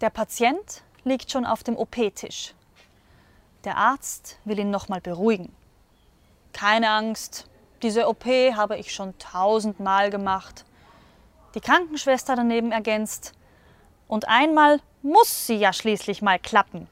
Der Patient liegt schon auf dem OP-Tisch. Der Arzt will ihn nochmal beruhigen. Keine Angst, diese OP habe ich schon tausendmal gemacht. Die Krankenschwester daneben ergänzt. Und einmal muss sie ja schließlich mal klappen.